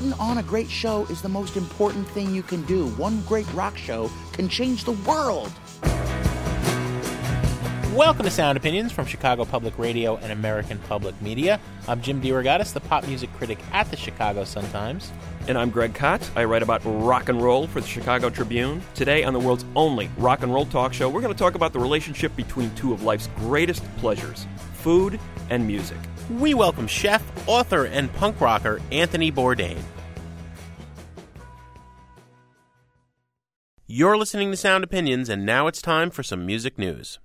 Putting on a great show is the most important thing you can do. One great rock show can change the world. Welcome to Sound Opinions from Chicago Public Radio and American Public Media. I'm Jim DeRogatis, the pop music critic at the Chicago Sun-Times. And I'm Greg Kot. I write about rock and roll for the Chicago Tribune. Today, on the world's only rock and roll talk show, we're going to talk about the relationship between two of life's greatest pleasures food and music. We welcome chef, author, and punk rocker Anthony Bourdain. You're listening to Sound Opinions, and now it's time for some music news.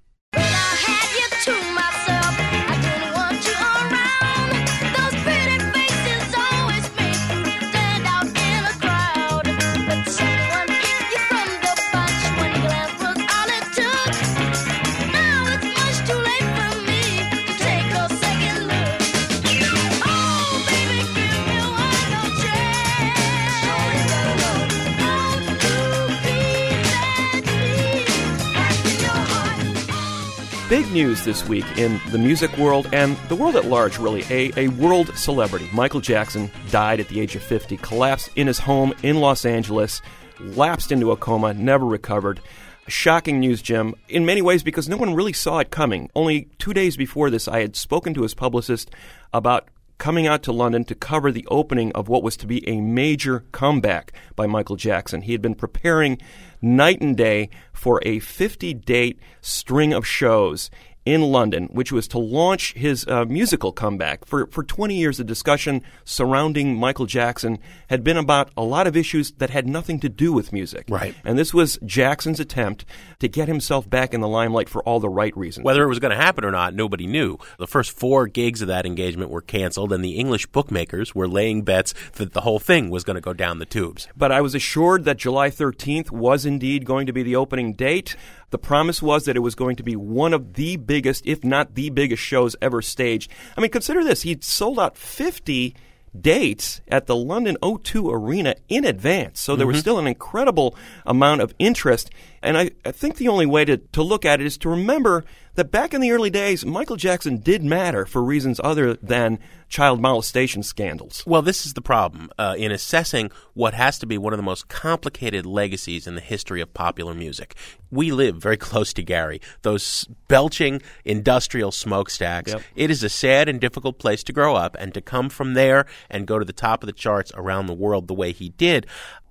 Big news this week in the music world and the world at large, really. A, a world celebrity, Michael Jackson, died at the age of 50, collapsed in his home in Los Angeles, lapsed into a coma, never recovered. Shocking news, Jim, in many ways because no one really saw it coming. Only two days before this, I had spoken to his publicist about coming out to London to cover the opening of what was to be a major comeback by Michael Jackson. He had been preparing night and day for a 50 date string of shows in London, which was to launch his uh, musical comeback. For, for 20 years, the discussion surrounding Michael Jackson had been about a lot of issues that had nothing to do with music. Right. And this was Jackson's attempt to get himself back in the limelight for all the right reasons. Whether it was going to happen or not, nobody knew. The first four gigs of that engagement were canceled, and the English bookmakers were laying bets that the whole thing was going to go down the tubes. but I was assured that July 13th was indeed going to be the opening date. The promise was that it was going to be one of the biggest, if not the biggest, shows ever staged. I mean, consider this. He'd sold out 50 dates at the London O2 Arena in advance. So there was mm-hmm. still an incredible amount of interest. And I, I think the only way to, to look at it is to remember that back in the early days, Michael Jackson did matter for reasons other than child molestation scandals. Well, this is the problem uh, in assessing what has to be one of the most complicated legacies in the history of popular music. We live very close to Gary, those belching industrial smokestacks. Yep. It is a sad and difficult place to grow up, and to come from there and go to the top of the charts around the world the way he did.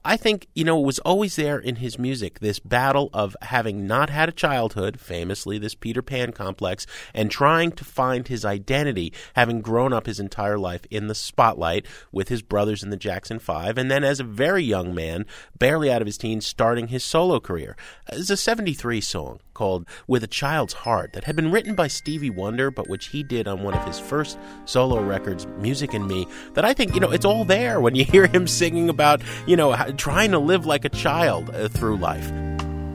I think, you know, it was always there in his music, this battle of having not had a childhood, famously this Peter Pan complex, and trying to find his identity, having grown up his entire life in the spotlight with his brothers in the Jackson Five, and then as a very young man, barely out of his teens, starting his solo career. It's a 73 song called With a Child's Heart that had been written by Stevie Wonder, but which he did on one of his first solo records, Music and Me, that I think, you know, it's all there when you hear him singing about, you know, trying to live like a child uh, through life.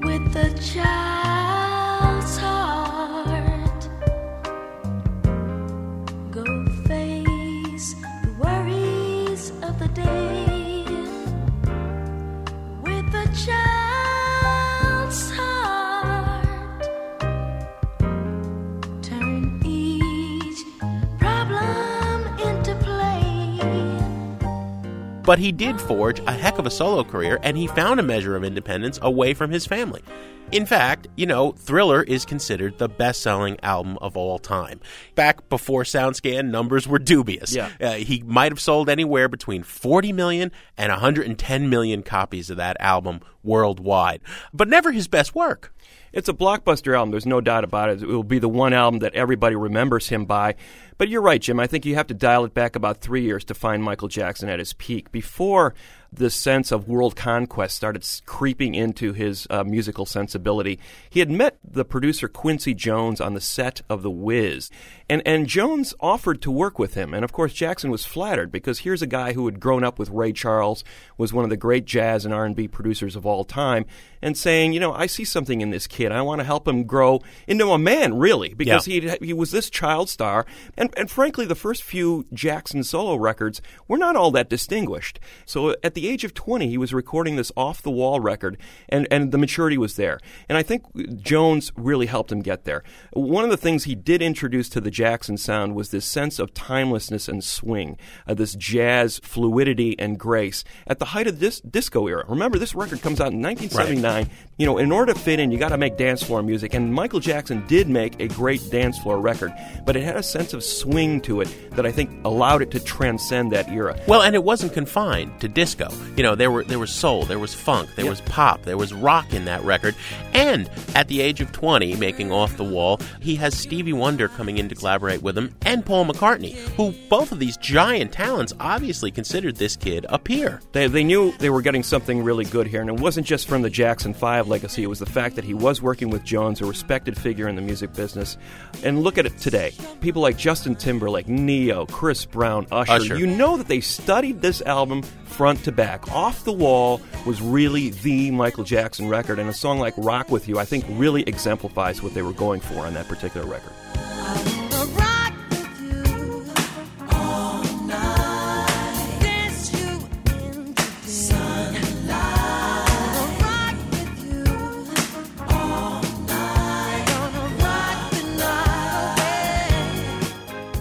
with child's heart. Go face the worries of the day with a child's But he did forge a heck of a solo career, and he found a measure of independence away from his family. In fact, you know, Thriller is considered the best selling album of all time. Back before SoundScan, numbers were dubious. Yeah. Uh, he might have sold anywhere between 40 million and 110 million copies of that album worldwide, but never his best work. It's a blockbuster album. There's no doubt about it. It will be the one album that everybody remembers him by. But you're right, Jim. I think you have to dial it back about three years to find Michael Jackson at his peak. Before this sense of world conquest started creeping into his uh, musical sensibility, he had met the producer Quincy Jones on the set of The Wiz. And, and Jones offered to work with him. And of course, Jackson was flattered because here's a guy who had grown up with Ray Charles, was one of the great jazz and R&B producers of all time, and saying, you know, I see something in this kid. I want to help him grow into a man, really, because Yeah. he he was this child star, and and frankly, the first few Jackson solo records were not all that distinguished. So at the age of twenty, he was recording this off the wall record, and and the maturity was there. And I think Jones really helped him get there. One of the things he did introduce to the Jackson sound was this sense of timelessness and swing, uh, this jazz fluidity and grace at the height of this disco era. Remember, this record comes out in 1979. You know, in order to fit in, you got to make dance floor music, and Michael Jackson did make a great dance floor record, but it had a sense of swing to it that I think allowed it to transcend that era. Well, and it wasn't confined to disco. You know, there were there was soul, there was funk, there Yep. was pop, there was rock in that record. And at the age of 20, making Off the Wall, he has Stevie Wonder coming in to collaborate with him and Paul McCartney, who both of these giant talents obviously considered this kid a peer. They, they knew they were getting something really good here, and it wasn't just from the Jackson 5 legacy, it was the fact that he was working with Jones, a respected figure in the music business. And look at it today. People like Justin Timberlake, Ne-Yo, Chris Brown, Usher, Usher. you know that they studied this album front to back. Off the Wall was really the Michael Jackson record, and a song like Rock With You, I think, really exemplifies what they were going for on that particular record.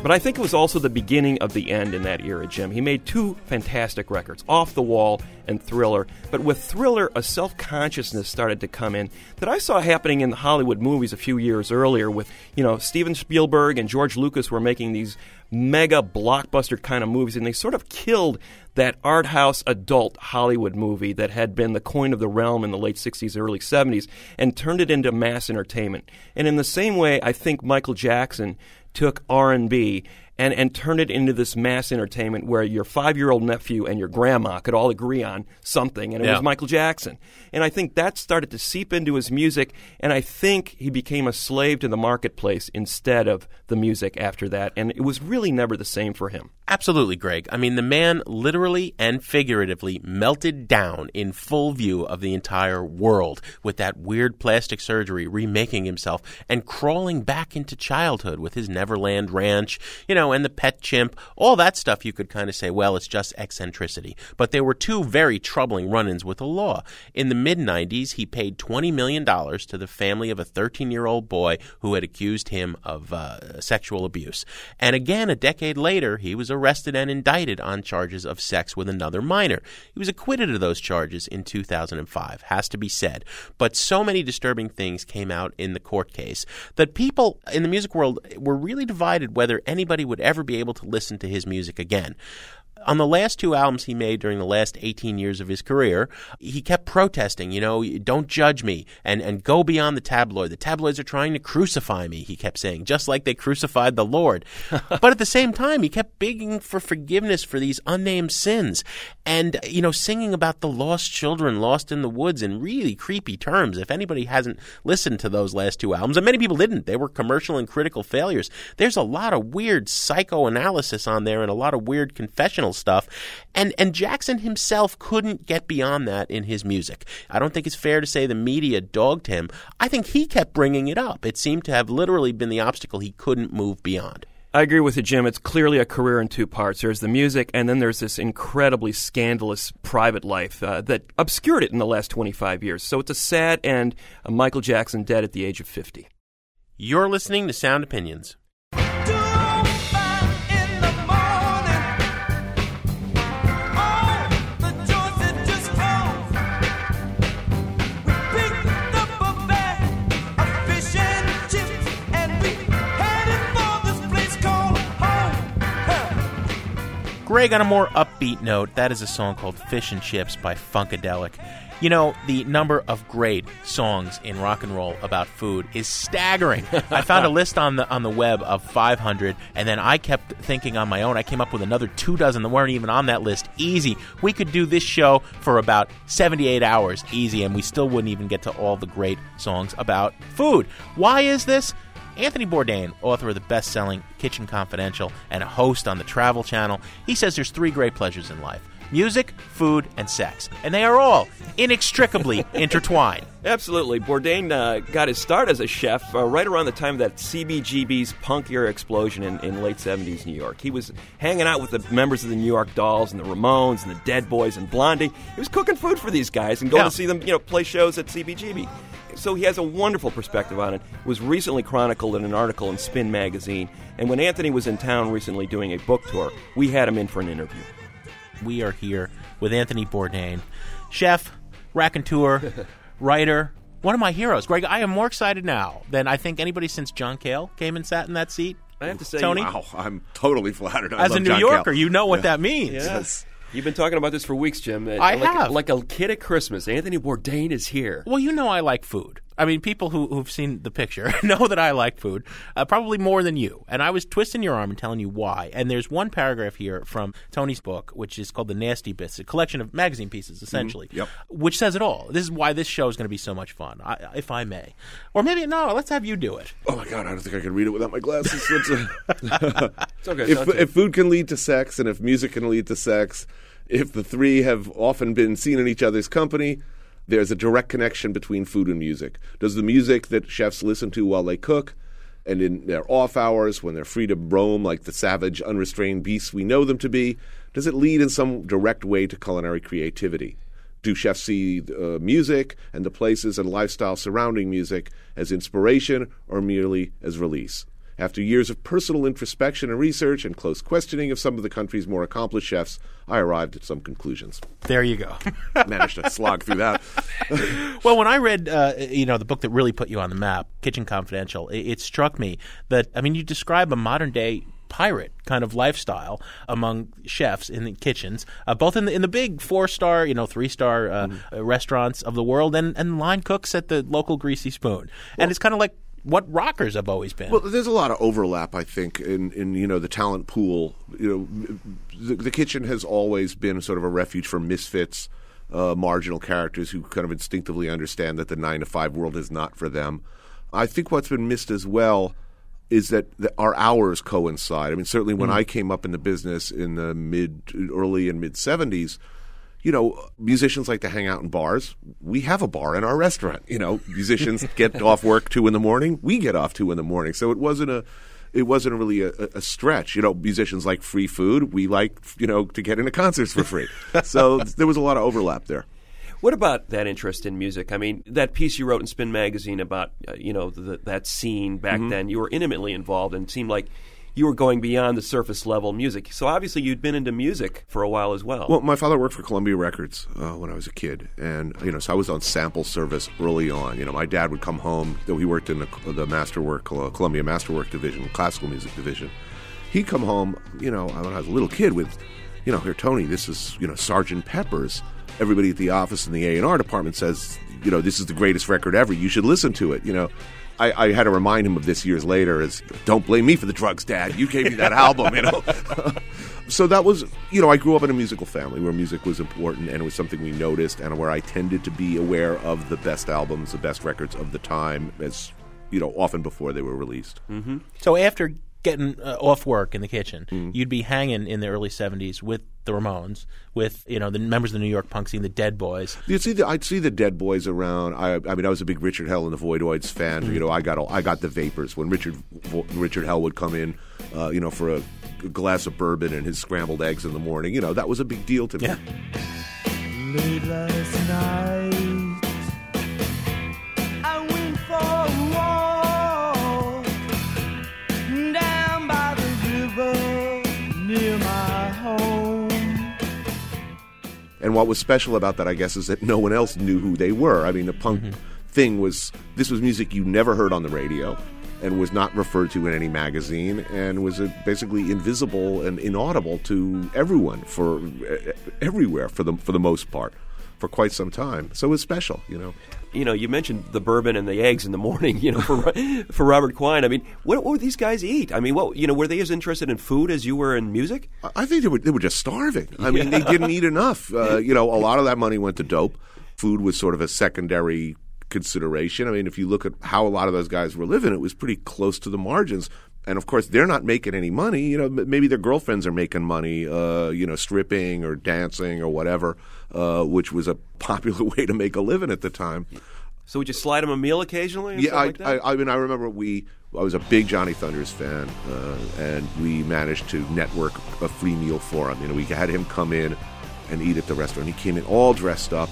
But I think it was also the beginning of the end in that era, Jim. He made two fantastic records, Off the Wall and Thriller. But with Thriller, a self consciousness started to come in that I saw happening in the Hollywood movies a few years earlier with, you know, Steven Spielberg and George Lucas were making these mega blockbuster kind of movies, and they sort of killed that art house adult Hollywood movie that had been the coin of the realm in the late 60s, early 70s, and turned it into mass entertainment. And in the same way, I think Michael Jackson took R&B and, and turned it into this mass entertainment where your five-year-old nephew and your grandma could all agree on something, and it Yeah. was Michael Jackson. And I think that started to seep into his music, and I think he became a slave to the marketplace instead of the music after that, and it was really never the same for him. Absolutely, Greg. I mean, the man literally and figuratively melted down in full view of the entire world with that weird plastic surgery, remaking himself and crawling back into childhood with his Neverland Ranch, you know, and the pet chimp. All that stuff you could kind of say, well, it's just eccentricity. But there were two very troubling run ins with the law. In the mid 90s, he paid $20 million to the family of a 13 year old boy who had accused him of uh, sexual abuse. And again, a decade later, he was arrested and indicted on charges of sex with another minor. He was acquitted of those charges in 2005, has to be said. But so many disturbing things came out in the court case that people in the music world were really divided whether anybody would ever be able to listen to his music again. On the last two albums he made during the last 18 years of his career, he kept protesting, you know, don't judge me and, and go beyond the tabloid. The tabloids are trying to crucify me, he kept saying, just like they crucified the Lord. but at the same time, he kept begging for forgiveness for these unnamed sins and, you know, singing about the lost children lost in the woods in really creepy terms. If anybody hasn't listened to those last two albums, and many people didn't, they were commercial and critical failures. There's a lot of weird psychoanalysis on there and a lot of weird confessional stuff. And and Jackson himself couldn't get beyond that in his music. I don't think it's fair to say the media dogged him. I think he kept bringing it up. It seemed to have literally been the obstacle he couldn't move beyond. I agree with you, Jim. It's clearly a career in two parts. There's the music, and then there's this incredibly scandalous private life uh, that obscured it in the last 25 years. So it's a sad end Michael Jackson dead at the age of 50. You're listening to Sound Opinions. Greg, on a more upbeat note, that is a song called Fish and Chips by Funkadelic. You know, the number of great songs in rock and roll about food is staggering. I found a list on the on the web of 500, and then I kept thinking on my own. I came up with another two dozen that weren't even on that list. Easy. We could do this show for about 78 hours, easy, and we still wouldn't even get to all the great songs about food. Why is this? Anthony Bourdain, author of the best selling Kitchen Confidential and a host on the Travel Channel, he says there's three great pleasures in life music, food, and sex. And they are all inextricably intertwined. Absolutely. Bourdain uh, got his start as a chef uh, right around the time of that CBGB's punk era explosion in, in late 70s New York. He was hanging out with the members of the New York Dolls and the Ramones and the Dead Boys and Blondie. He was cooking food for these guys and going Yeah. to see them, you know, play shows at CBGB. So he has a wonderful perspective on it. It was recently chronicled in an article in Spin magazine. And when Anthony was in town recently doing a book tour, we had him in for an interview. We are here with Anthony Bourdain, chef, raconteur, writer, one of my heroes. Greg, I am more excited now than I think anybody since John Cale came and sat in that seat. I have to say, Tony, Wow, I'm totally flattered. I as a New John Yorker, Cale. you know what Yeah. that means. Yes. You've been talking about this for weeks, Jim. I like, have. Like a kid at Christmas. Anthony Bourdain is here. Well, you know I like food. I mean, people who, who've seen the picture know that I like food, uh, probably more than you. And I was twisting your arm and telling you why. And there's one paragraph here from Tony's book, which is called The Nasty Bits, a collection of magazine pieces, essentially, Yep. which says it all. This is why this show is going to be so much fun, I, if I may. Or maybe, no, let's have you do it. Oh my god, I don't think I can read it without my glasses. Let's, uh, It's okay. if, if food can lead to sex, and if music can lead to sex, if the three have often been seen in each other's company, there's a direct connection between food and music. Does the music that chefs listen to while they cook, and in their off hours when they're free to roam like the savage, unrestrained beasts we know them to be, does it lead in some direct way to culinary creativity? Do chefs see uh, music and the places and lifestyle surrounding music as inspiration or merely as release? After years of personal introspection and research and close questioning of some of the country's more accomplished chefs, I arrived at some conclusions. There you go. Managed to slog through that. Well, when I read, uh, you know, the book that really put you on the map, Kitchen Confidential, it, it struck me that I mean, you describe a modern day pirate kind of lifestyle among chefs in the kitchens, uh, both in the in the big four star, you know, three star uh, uh, restaurants of the world, and and line cooks at the local Greasy Spoon, and it's kind of like what rockers have always been. Well, there's a lot of overlap, I think, in, in you know the talent pool. You know, the, the kitchen has always been sort of a refuge for misfits, uh, marginal characters who kind of instinctively understand that the nine to five world is not for them. I think what's been missed as well is that the, our hours coincide. I mean, certainly when I came up in the business in the mid, early and mid '70s you know, musicians like to hang out in bars. We have a bar in our restaurant. You know, musicians get off work two in the morning. We get off two in the morning. So it wasn't a, it wasn't really a, a stretch. You know, musicians like free food. We like, you know, to get into concerts for free. so there was a lot of overlap there. What about that interest in music? I mean, that piece you wrote in Spin magazine about uh, you know the, that scene back Mm-hmm. then. You were intimately involved, and seemed like you were going beyond the surface level music. So obviously, you'd been into music for a while as well. Well, my father worked for Columbia Records uh, when I was a kid, and you know, so I was on sample service early on. You know, my dad would come home. Though he worked in the, the Masterwork, Columbia Masterwork division, classical music division. He'd come home. You know, when I was a little kid, with, you know, here, Tony, this is you know Sergeant Pepper's. Everybody at the office in the A and R department says, you know, this is the greatest record ever. You should listen to it. You know. I, I had to remind him of this years later. As don't blame me for the drugs, Dad. You gave me that album, you know. so that was, you know, I grew up in a musical family where music was important and it was something we noticed, and where I tended to be aware of the best albums, the best records of the time, as you know, often before they were released. So after getting uh, off work in the kitchen, Mm. you'd be hanging in the early '70s with the Ramones, with you know the members of the New York punk scene, the Dead Boys. You'd see the, I'd see the Dead Boys around. I, I mean, I was a big Richard Hell and the Voidoids fan. You know, I got all, I got the Vapors when Richard Richard Hell would come in, uh, you know, for a glass of bourbon and his scrambled eggs in the morning. You know, that was a big deal to me. Yeah. Late last night, And what was special about that, I guess, is that no one else knew who they were. I mean, the punk thing was this was music you never heard on the radio, and was not referred to in any magazine, and was uh, basically invisible and inaudible to everyone for uh, everywhere for the for the most part. for quite some time. So it was special, you know. You know, you mentioned the bourbon and the eggs in the morning. You know, for for Robert Quine. I mean, what, what would these guys eat? I mean, what you know, were they as interested in food as you were in music? I- think they were they were just starving. I mean, they didn't eat enough. Uh, you know, a lot of that money went to dope. Food was sort of a secondary consideration. I mean, if you look at how a lot of those guys were living, it was pretty close to the margins. And of course, they're not making any money. You know, maybe their girlfriends are making money. Uh, you know, stripping or dancing or whatever, uh, which was a popular way to make a living at the time. So would you slide them a meal occasionally? Yeah, I, like? I, I mean, I remember we. I was a big Johnny Thunders fan, uh, and we managed to network a free meal for him. You know, we had him come in and eat at the restaurant. He came in all dressed up,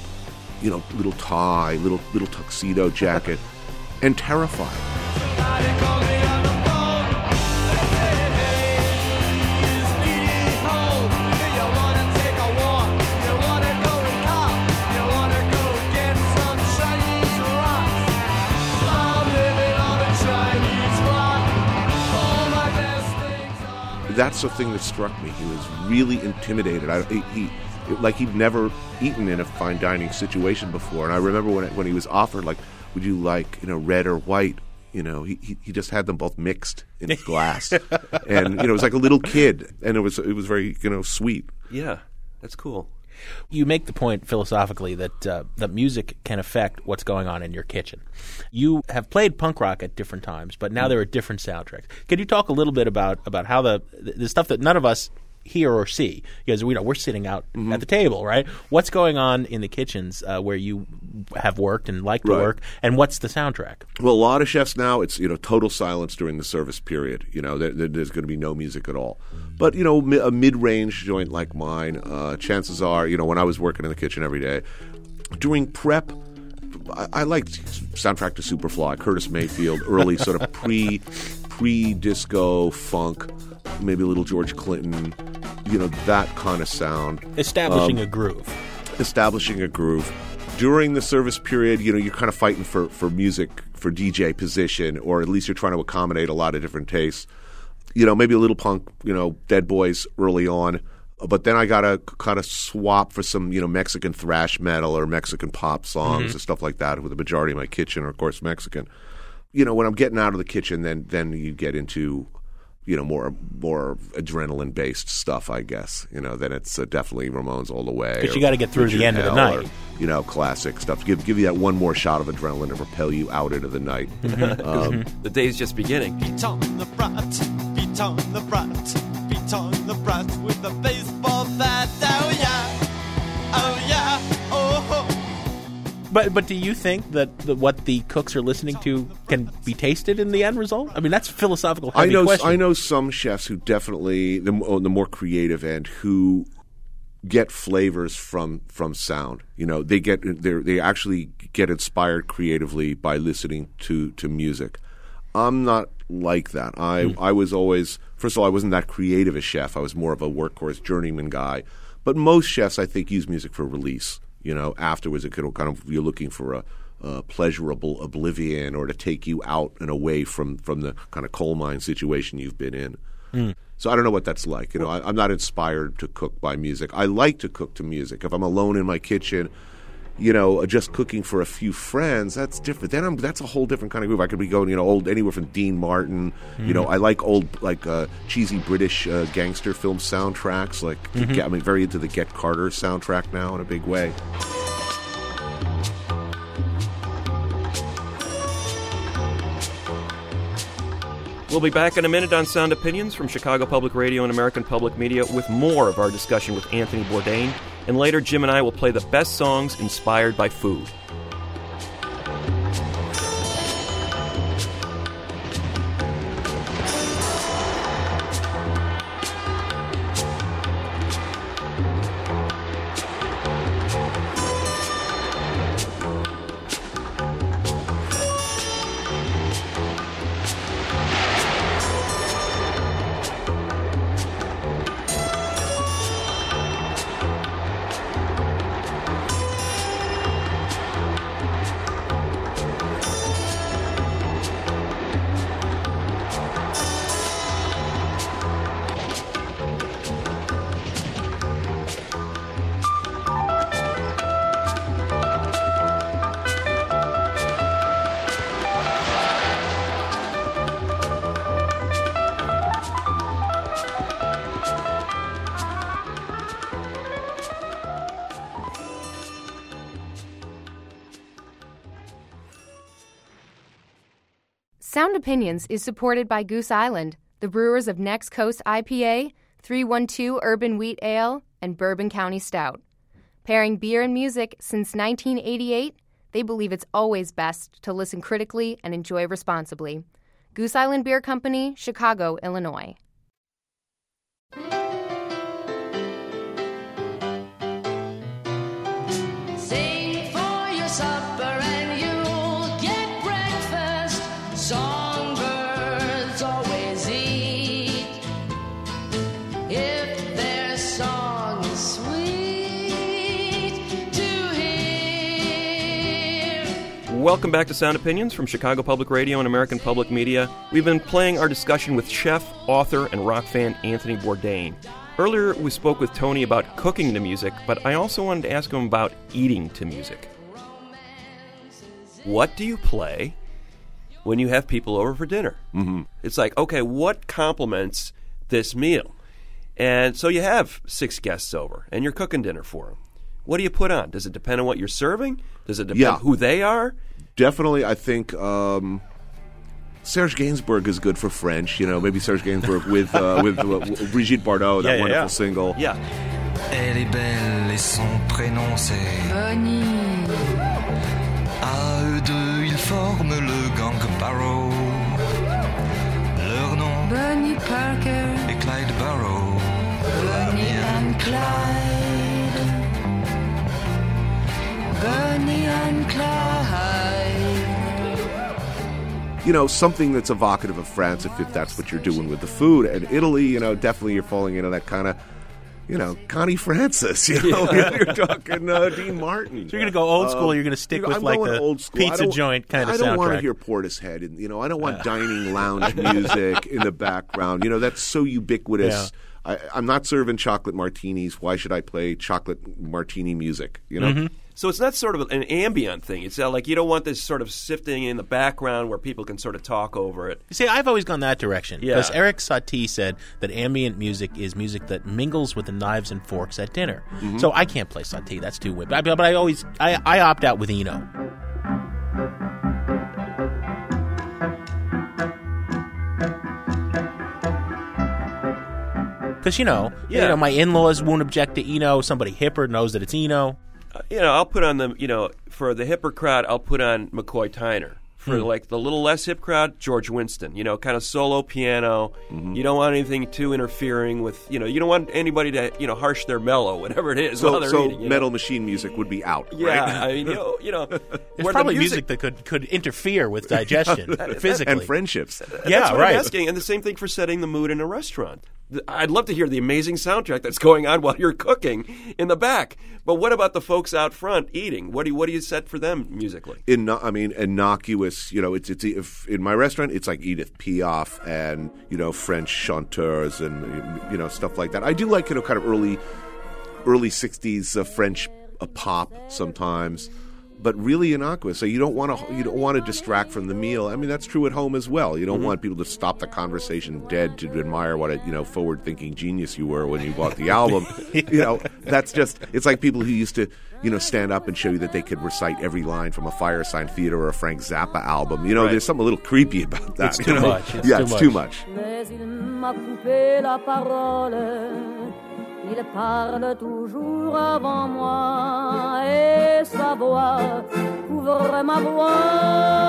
you know, little tie, little little tuxedo jacket, and terrified. That's the thing that struck me. He was really intimidated. I, he, he like he'd never eaten in a fine dining situation before. And I remember when it, when he was offered, like, would you like you know red or white? You know, he, he, he just had them both mixed in a glass, and you know it was like a little kid, and it was it was very you know sweet. yeah, that's cool. You make the point philosophically that uh, that music can affect what's going on in your kitchen. You have played punk rock at different times, but now there are different soundtracks. Can you talk a little bit about about how the the stuff that none of us hear or see because we know we're sitting out at the table, right? What's going on in the kitchens uh, where you have worked and like to Right. work, and what's the soundtrack? Well, a lot of chefs now, it's you know total silence during the service period. You know, there, there- there's going to be no music at all. But you know, a mid-range joint like mine, uh, chances are, you know, when I was working in the kitchen every day, during prep, I, I liked soundtrack to Superfly, Curtis Mayfield, early sort of pre pre disco funk, maybe a little George Clinton, you know, that kind of sound Establishing um, a groove. establishing a groove. During the service period, you know, you're kind of fighting for, for music, for DJ position, or at least you're trying to accommodate a lot of different tastes. You know, maybe a little punk, you know, Dead Boys early on. But then I got to kind of swap for some, you know, Mexican thrash metal or Mexican pop songs mm-hmm. and stuff like that, with the majority of my kitchen are, of course, Mexican. You know, when I'm getting out of the kitchen, then then you get into you know more more adrenaline based stuff I guess you know then it's uh, definitely Ramones all the way 'Cause you gotta get through the end of the night. or, you know classic stuff give give you that one more shot of adrenaline to propel you out into the night Mm-hmm. um, The day's just beginning. Beat on the brat, beat on the brat, beat on the brat with a baseball bat. Oh But but do you think that the, what the cooks are listening to can be tasted in the end result? I mean, that's a philosophical. I know question. I know some chefs who definitely the, on oh, the more creative end who get flavors from from sound. You know, they get they they actually get inspired creatively by listening to to music. I'm not like that. I hmm. I was always first of all I wasn't that creative a chef. I was more of a workhorse journeyman guy. But most chefs I think use music for release. You know, afterwards it could kind of you're looking for a uh, pleasurable oblivion or to take you out and away from, from the kind of coal mine situation you've been in. So I don't know what that's like. You know, I, I'm not inspired to cook by music. I like to cook to music. If I'm alone in my kitchen, you know, just cooking for a few friends, that's different. Then I'm that's a whole different kind of groove. I could be going, you know, old anywhere from Dean Martin. You know, I like old like uh, cheesy British uh, gangster film soundtracks. Like, I'm very into the Get Carter soundtrack now in a big way. We'll be back in a minute on Sound Opinions from Chicago Public Radio and American Public Media with more of our discussion with Anthony Bourdain. And later, Jim and I will play the best songs inspired by food. Opinions is supported by Goose Island, the brewers of Next Coast IPA, 312 Urban Wheat Ale, and Bourbon County Stout. Pairing beer and music since 1988, they believe it's always best to listen critically and enjoy responsibly. Goose Island Beer Company, Chicago, Illinois. Welcome back to Sound Opinions from Chicago Public Radio and American Public Media. We've been playing our discussion with chef, author, and rock fan Anthony Bourdain. Earlier, we spoke with Tony about cooking to music, but I also wanted to ask him about eating to music. What do you play when you have people over for dinner? Mm-hmm. It's like, okay, what complements this meal? And so you have six guests over, and you're cooking dinner for them. What do you put on? Does it depend on what you're serving? Does it depend Yeah. who they are? Definitely, I think um, Serge Gainsbourg is good for French. You know, maybe Serge Gainsbourg with uh, with uh, Brigitte Bardot, that Yeah, yeah, wonderful yeah. single. Yeah. Elle est belle et son prénom c'est Bonnie, À eux deux ils forment le gang Barrow Leur nom Bonnie Parker, est Clyde Barrow Bonnie and Clyde. Bonnie and Clyde. You know, something that's evocative of France if, if that's what you're doing with the food. And Italy, you know, definitely you're falling into that kind of, you know, Connie Francis. You know, you're talking uh, Dean Martin. So you're gonna go old school, you're gonna stick you know, with I'm like the old school. Pizza joint kind of I don't want to hear Portishead, and you know, I don't want dining lounge music in the background. You know, that's so ubiquitous. I, I'm not serving chocolate martinis. Why should I play chocolate martini music? You know. Mm-hmm. So it's not sort of an ambient thing. It's uh, like you don't want this sort of sifting in the background where people can sort of talk over it. You see, I've always gone that direction Yeah. because Eric Satie said that ambient music is music that mingles with the knives and forks at dinner. Mm-hmm. So I can't play Satie; that's too weird. But, I- but I always I, I opt out with Eno. Because you know, Yeah. you know, my in-laws won't object to Eno. Somebody hipper knows that it's Eno. You know, I'll put on the you know for the hipper crowd, I'll put on McCoy Tyner. For hmm. like the little less hip crowd, George Winston. You know, kind of solo piano. Mm-hmm. You don't want anything too interfering with. You know, you don't want anybody to you know harsh their mellow, whatever it is. while So, they're so eating, you know? metal machine music would be out. Yeah, right? I mean, you know, you know There's probably the music, that could could interfere with digestion physically. and friendships. Yeah, That's what right. I'm asking, and the same thing for setting the mood in a restaurant. I'd love to hear the amazing soundtrack that's going on while you're cooking in the back. But what about the folks out front eating? What do you, what do you set for them musically? Inno- I mean, innocuous. You know, it's it's if in my restaurant, it's like Edith Piaf and you know French chanteurs and you know stuff like that. I do like you know kind of early early '60s uh, French uh, pop sometimes, but really innocuous. So you don't want to you don't want to distract from the meal. I mean, that's true at home as well. You don't mm-hmm. want people to stop the conversation dead to admire what a you know forward thinking genius you were when you bought the album. You know, that's just it's like people who used to you know stand up and show you that they could recite every line from a Firesign Theater or a Frank Zappa album. You know, Right. there's something a little creepy about that. It's you too know? much. It's yeah, too it's much. too much. Il parle toujours avant moi et sa voix couvre ma voix.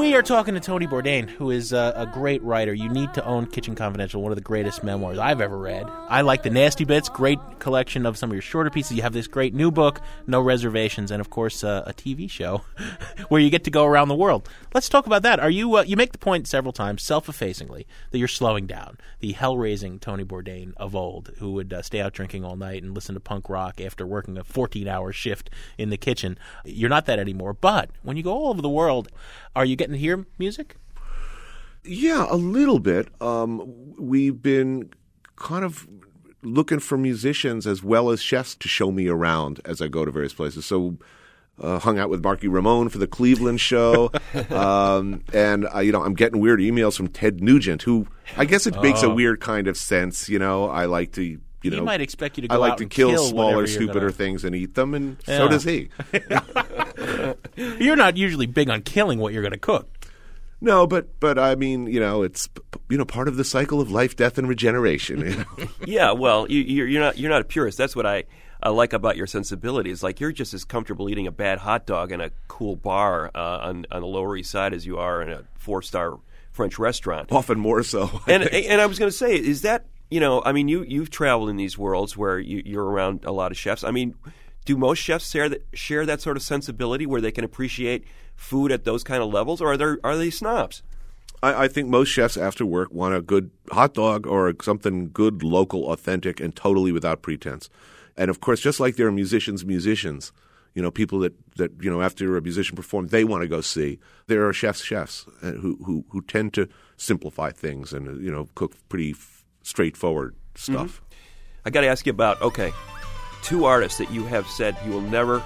We are talking to Tony Bourdain, who is uh, a great writer. You need to own Kitchen Confidential, one of the greatest memoirs I've ever read. I like the Nasty Bits, great collection of some of your shorter pieces. You have this great new book, No Reservations, and of course uh, a TV show where you get to go around the world. Let's talk about that. Are you? Uh, you make the point several times, self-effacingly, that you're slowing down. The hell-raising Tony Bourdain of old, who would uh, stay out drinking all night and listen to punk rock after working a 14-hour shift in the kitchen. You're not that anymore. But when you go all over the world, are you getting to hear music? Yeah, a little bit. Um, we've been kind of looking for musicians as well as chefs to show me around as I go to various places. So, uh, hung out with Marky Ramone for the Cleveland show, um, and uh, you know I'm getting weird emails from Ted Nugent, who I guess it makes a weird kind of sense. You know, I like to you know, He might expect you to I go like out to and kill, kill smaller, stupider gonna- things and eat them, and Yeah. so does he. You're not usually big on killing what you're going to cook. No, but but I mean, you know, it's you know part of the cycle of life, death, and regeneration. You know? Yeah, well, you, you're, you're not you're not a purist. That's what I, I like about your sensibilities. Like you're just as comfortable eating a bad hot dog in a cool bar uh, on on the Lower East Side as you are in a four star French restaurant. Often more so. I and think. and I was going to say, is that you know, I mean, you you've traveled in these worlds where you, you're around a lot of chefs. I mean, do most chefs share that share that sort of sensibility where they can appreciate food at those kind of levels, or are there are they snobs? I, I think most chefs after work want a good hot dog or something good, local, authentic, and totally without pretense. And of course, just like there are musicians, musicians, you know, people that, that you know after a musician performs, they want to go see. There are chefs, chefs uh, who who who tend to simplify things and uh, you know cook pretty straightforward stuff. I got to ask you about okay, two artists that you have said you will never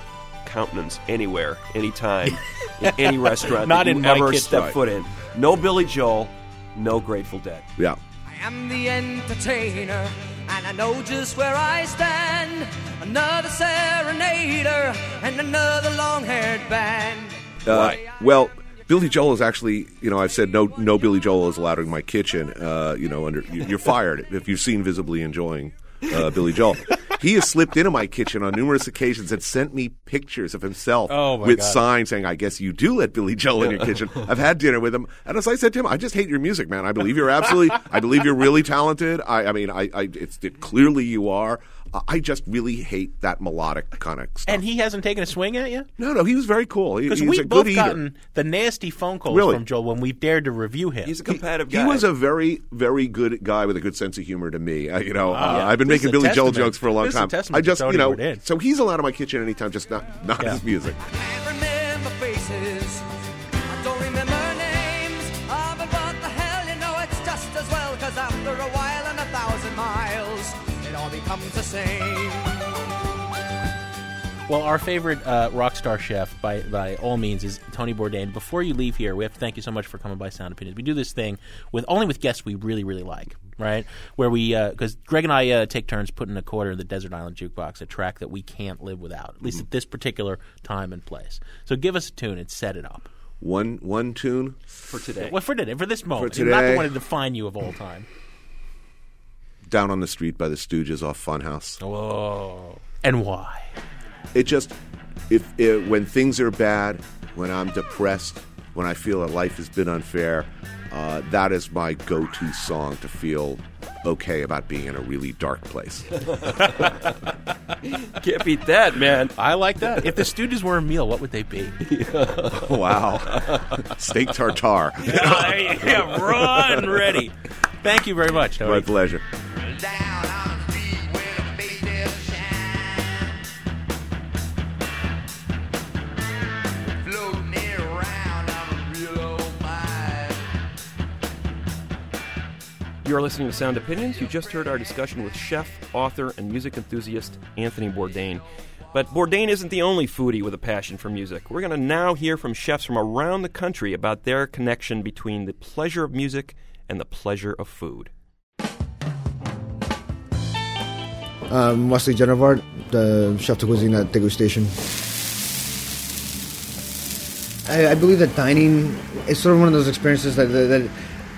countenance anywhere, anytime, in any restaurant Not that you in my ever kitchen. step foot in. No Billy Joel, no Grateful Dead. Yeah. I am the entertainer, and I know just where I stand. Another serenader and another long-haired band. Uh, well, Billy Joel is actually, you know, I've said no, no Billy Joel is allowed in my kitchen. Uh, you know, under you- you're fired if you've seen visibly enjoying uh, Billy Joel. He has slipped into my kitchen on numerous occasions and sent me pictures of himself Oh, with God. signs saying, "I guess you do let Billy Joel in your kitchen." I've had dinner with him, and as I said to him, I just hate your music, man. I believe you're absolutely, I believe you're really talented. I, I mean, I, I it's it, clearly you are. I- I just really hate that melodic kind of stuff. And he hasn't taken a swing at you? no, no, he was very cool. He, Because he's we've a good both eater. gotten the nasty phone calls Really? from Joel when we've dared to review him. He's a competitive He guy. was a very, very good guy with a good sense of humor to me. Uh, you know, uh, yeah. I've been This making a Billy Joel jokes for a long This is a time. testament I to just, Tony you know, so he's allowed in my kitchen anytime, just not not Yeah. his music. Becomes the same. Well, our favorite uh, rock star chef, by by all means, is Tony Bourdain. Before you leave here, we have to thank you so much for coming by Sound Opinions. We do this thing with only with guests we really really like, right? Where we because Greg and I uh, take turns putting a quarter in the Desert Island Jukebox, a track that we can't live without, at least at this particular time and place. So give us a tune and set it up. One one tune. for today. Well, for today, for this moment, For not the one to define you of all time. Down on the Street by the Stooges off Funhouse. Oh, and why? It just, if it, when things are bad, when I'm depressed, when I feel that life has been unfair, uh, that is my go-to song to feel okay about being in a really dark place. Can't beat that, man. I like that. if the Stooges were a meal, what would they be? wow, steak tartare. yeah, run ready. Thank you very much, Tony. My pleasure. You're listening to Sound Opinions. You just heard our discussion with chef, author, and music enthusiast Anthony Bourdain. But Bourdain isn't the only foodie with a passion for music. We're going to now hear from chefs from around the country about their connection between the pleasure of music and the pleasure of food. Um, Wesley Genovart, the chef de cuisine at Degustation. I, I believe that dining is sort of one of those experiences that, that, that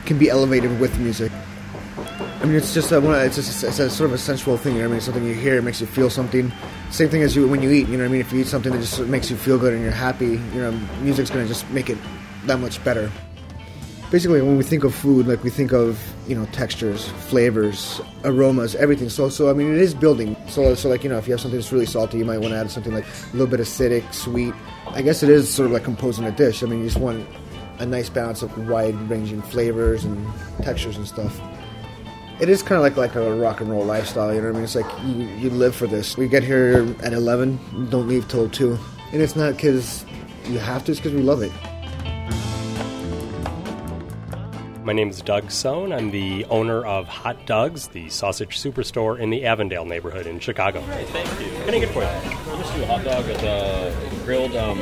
can be elevated with music. I mean, it's just a. It's, just, it's a sort of a sensual thing. You know I mean, it's something you hear, it makes you feel something. Same thing as you when you eat. You know I mean? If you eat something that just makes you feel good and you're happy, you know, music's gonna just make it that much better. Basically, when we think of food, like we think of you know textures, flavors, aromas, everything. So, so I mean, it is building. So, so like you know, if you have something that's really salty, you might want to add something like a little bit acidic, sweet. I guess it is sort of like composing a dish. I mean, you just want a nice balance of wide-ranging flavors and textures and stuff. It is kind of like like a rock and roll lifestyle. You know what I mean? It's like you, you live for this. We get here at eleven, don't leave till two, and it's not because you have to. It's because we love it. My name is Doug Sohn. I'm the owner of Hot Doug's, the sausage superstore in the Avondale neighborhood in Chicago. Great, thank you. What can I get for you? I'll just do a hot dog with uh, grilled um,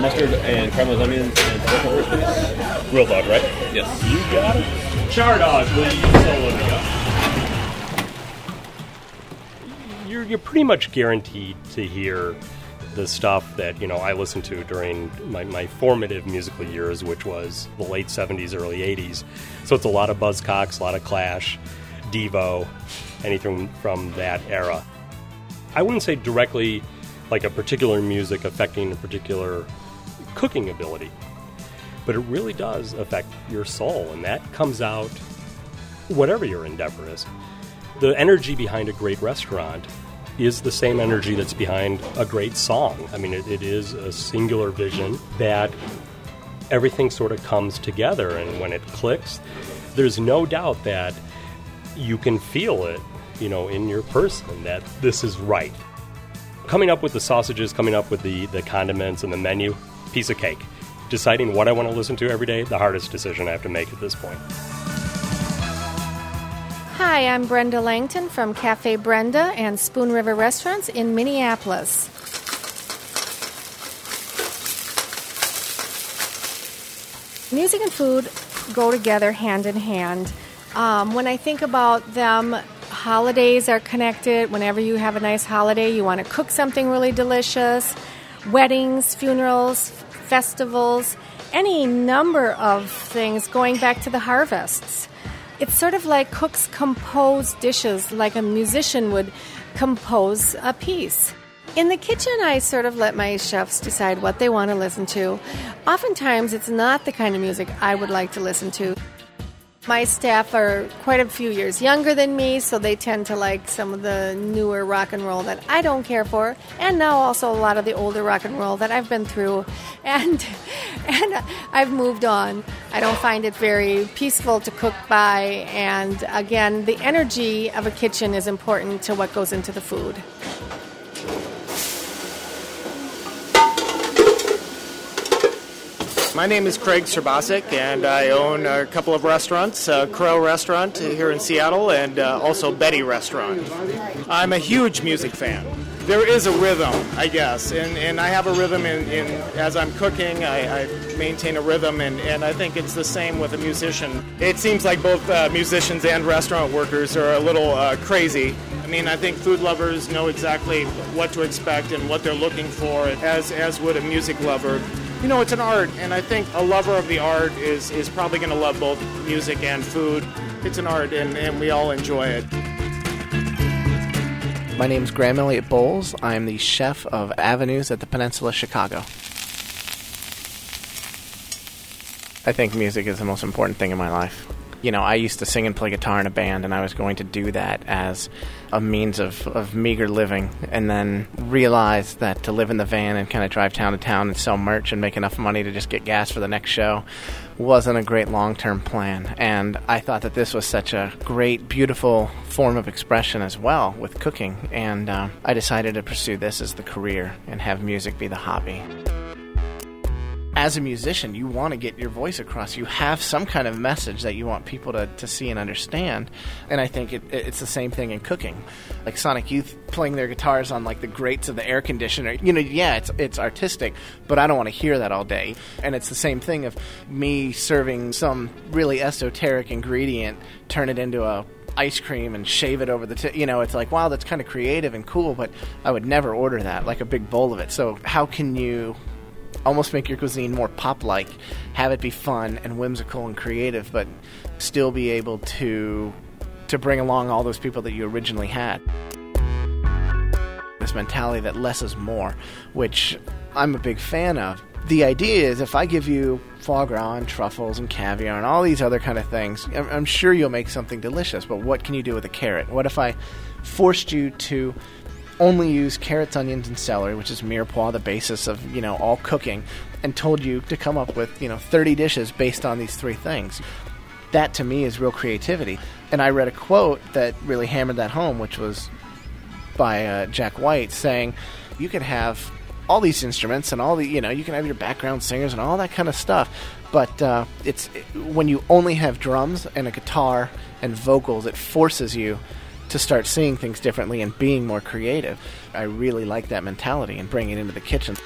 mustard and caramelized onions and purple horse Real dog, right? Yes. You got it. Char dog, please. So what do we got? you're you're pretty much guaranteed to hear the stuff that you know I listened to during my, my formative musical years, which was the late '70s, early '80s. So it's a lot of Buzzcocks, a lot of Clash, Devo, anything from that era. I wouldn't say directly like a particular music affecting a particular cooking ability, but it really does affect your soul, and that comes out whatever your endeavor is. The energy behind a great restaurant is the same energy that's behind a great song. I mean, it, it is a singular vision that everything sort of comes together, and when it clicks, there's no doubt that you can feel it, you know, in your person that this is right. Coming up with the sausages, coming up with the, the condiments and the menu, piece of cake. Deciding what I want to listen to every day, the hardest decision I have to make at this point. Hi, I'm Brenda Langton from Cafe Brenda and Spoon River Restaurants in Minneapolis. Music and food go together hand in hand. Um, when I think about them, holidays are connected. Whenever you have a nice holiday, you want to cook something really delicious. Weddings, funerals, festivals, any number of things going back to the harvests. It's sort of like cooks compose dishes like a musician would compose a piece. In the kitchen, I sort of let my chefs decide what they want to listen to. Oftentimes, it's not the kind of music I would like to listen to. My staff are quite a few years younger than me, so they tend to like some of the newer rock and roll that I don't care for, and now also a lot of the older rock and roll that I've been through, and and I've moved on. I don't find it very peaceful to cook by, and again, the energy of a kitchen is important to what goes into the food. My name is Craig Serbousek, and I own a couple of restaurants uh, Crow Restaurant here in Seattle, and uh, also Betty Restaurant. I'm a huge music fan. There is a rhythm, I guess, and, and I have a rhythm in, in as I'm cooking. I, I maintain a rhythm, and, and I think it's the same with a musician. It seems like both uh, musicians and restaurant workers are a little uh, crazy. I mean, I think food lovers know exactly what to expect and what they're looking for, as, as would a music lover you know, it's an art, and I think a lover of the art is, is probably going to love both music and food. It's an art, and, and we all enjoy it. My name is Graham Elliott Bowles. I am the chef of Avenues at the Peninsula Chicago. I think music is the most important thing in my life. You know, I used to sing and play guitar in a band, and I was going to do that as a means of, of meager living, and then realized that to live in the van and kind of drive town to town and sell merch and make enough money to just get gas for the next show wasn't a great long term plan. And I thought that this was such a great, beautiful form of expression as well with cooking, and uh, I decided to pursue this as the career and have music be the hobby as a musician, you want to get your voice across. You have some kind of message that you want people to, to see and understand. And I think it, it's the same thing in cooking. Like Sonic Youth playing their guitars on like the grates of the air conditioner. You know, yeah, it's it's artistic, but I don't want to hear that all day. And it's the same thing of me serving some really esoteric ingredient, turn it into a ice cream and shave it over the t- you know it's like wow that's kind of creative and cool but i would never order that like a big bowl of it so how can you almost make your cuisine more pop like, have it be fun and whimsical and creative, but still be able to to bring along all those people that you originally had. This mentality that less is more, which I'm a big fan of. The idea is if I give you foie gras and truffles and caviar and all these other kind of things, I'm, I'm sure you'll make something delicious, but what can you do with a carrot? What if I forced you to only use carrots, onions, and celery, which is mirepoix, the basis of you know all cooking, and told you to come up with you know 30 dishes based on these three things. That to me is real creativity. And I read a quote that really hammered that home, which was by uh, Jack White saying, "You could have all these instruments and all the you know you can have your background singers and all that kind of stuff, but uh, it's when you only have drums and a guitar and vocals, it forces you." To start seeing things differently and being more creative. I really like that mentality and bring it into the kitchen.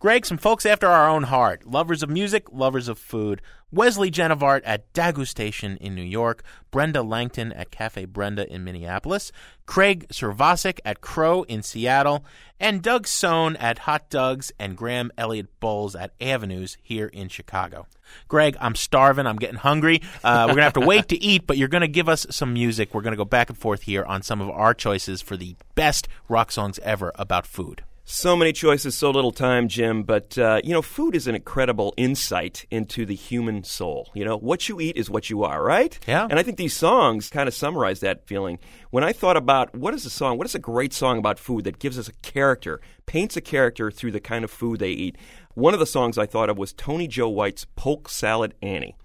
Greg, some folks after our own heart, lovers of music, lovers of food. Wesley Genovart at Degustation in New York, Brenda Langton at Cafe Brenda in Minneapolis, Craig Serbousek at Crow in Seattle, and Doug Sohn at Hot Doug's and Graham Elliott Bowles at Avenues here in Chicago. Greg, I'm starving. I'm getting hungry. Uh, we're going to have to wait to eat, but you're going to give us some music. We're going to go back and forth here on some of our choices for the best rock songs ever about food. So many choices, so little time, Jim. But, uh, you know, food is an incredible insight into the human soul. You know, what you eat is what you are, right? Yeah. And I think these songs kind of summarize that feeling. When I thought about what is a song, what is a great song about food that gives us a character, paints a character through the kind of food they eat, one of the songs I thought of was Tony Joe White's Polk Salad Annie.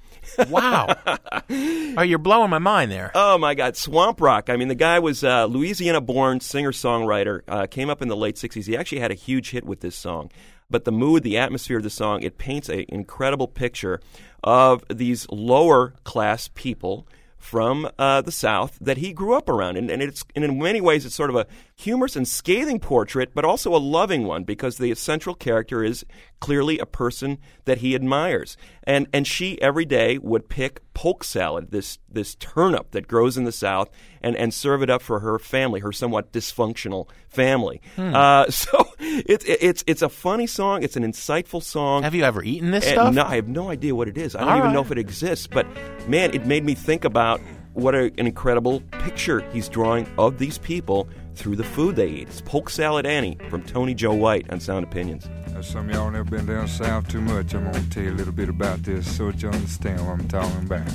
Wow. oh, you're blowing my mind there. Oh my God, Swamp Rock. I mean, the guy was uh, Louisiana-born singer-songwriter. Uh, came up in the late '60s. He actually had a huge hit with this song. But the mood, the atmosphere of the song, it paints an incredible picture of these lower class people from uh, the South that he grew up around, and, and it's and in many ways it's sort of a humorous and scathing portrait, but also a loving one because the central character is clearly a person that he admires, and and she every day would pick polk salad, this this turnip that grows in the South, and and serve it up for her family, her somewhat dysfunctional family. Hmm. Uh, so it's it's it's a funny song, it's an insightful song. Have you ever eaten this And stuff? No, I have no idea what it is. I don't All even know if it exists. But man, it made me think about what a, an incredible picture he's drawing of these people through the food they eat. It's Polk Salad Annie from Tony Joe White on Sound Opinions. Now, some of y'all never been down south too much. I'm gonna tell you a little bit about this so that you understand what I'm talking about.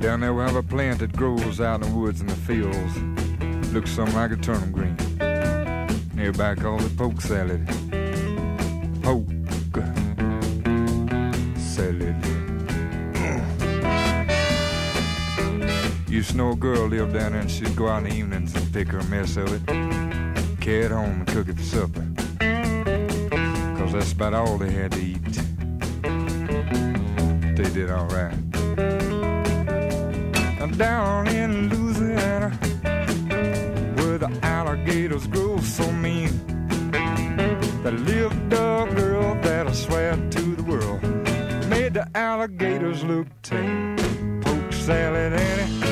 Down there we have a plant that grows out in the woods and the fields. Looks something like a turnip green. Everybody calls it poke salad. Poke Used to know a girl lived down there and she'd go out in the evenings and pick her a mess of it, carry it home and cook it for supper. Cause that's about all they had to eat. They did alright. Now down in Louisiana, where the alligators grow so mean, there lived a girl that I swear to the world made the alligators look tame. Poke salad Annie.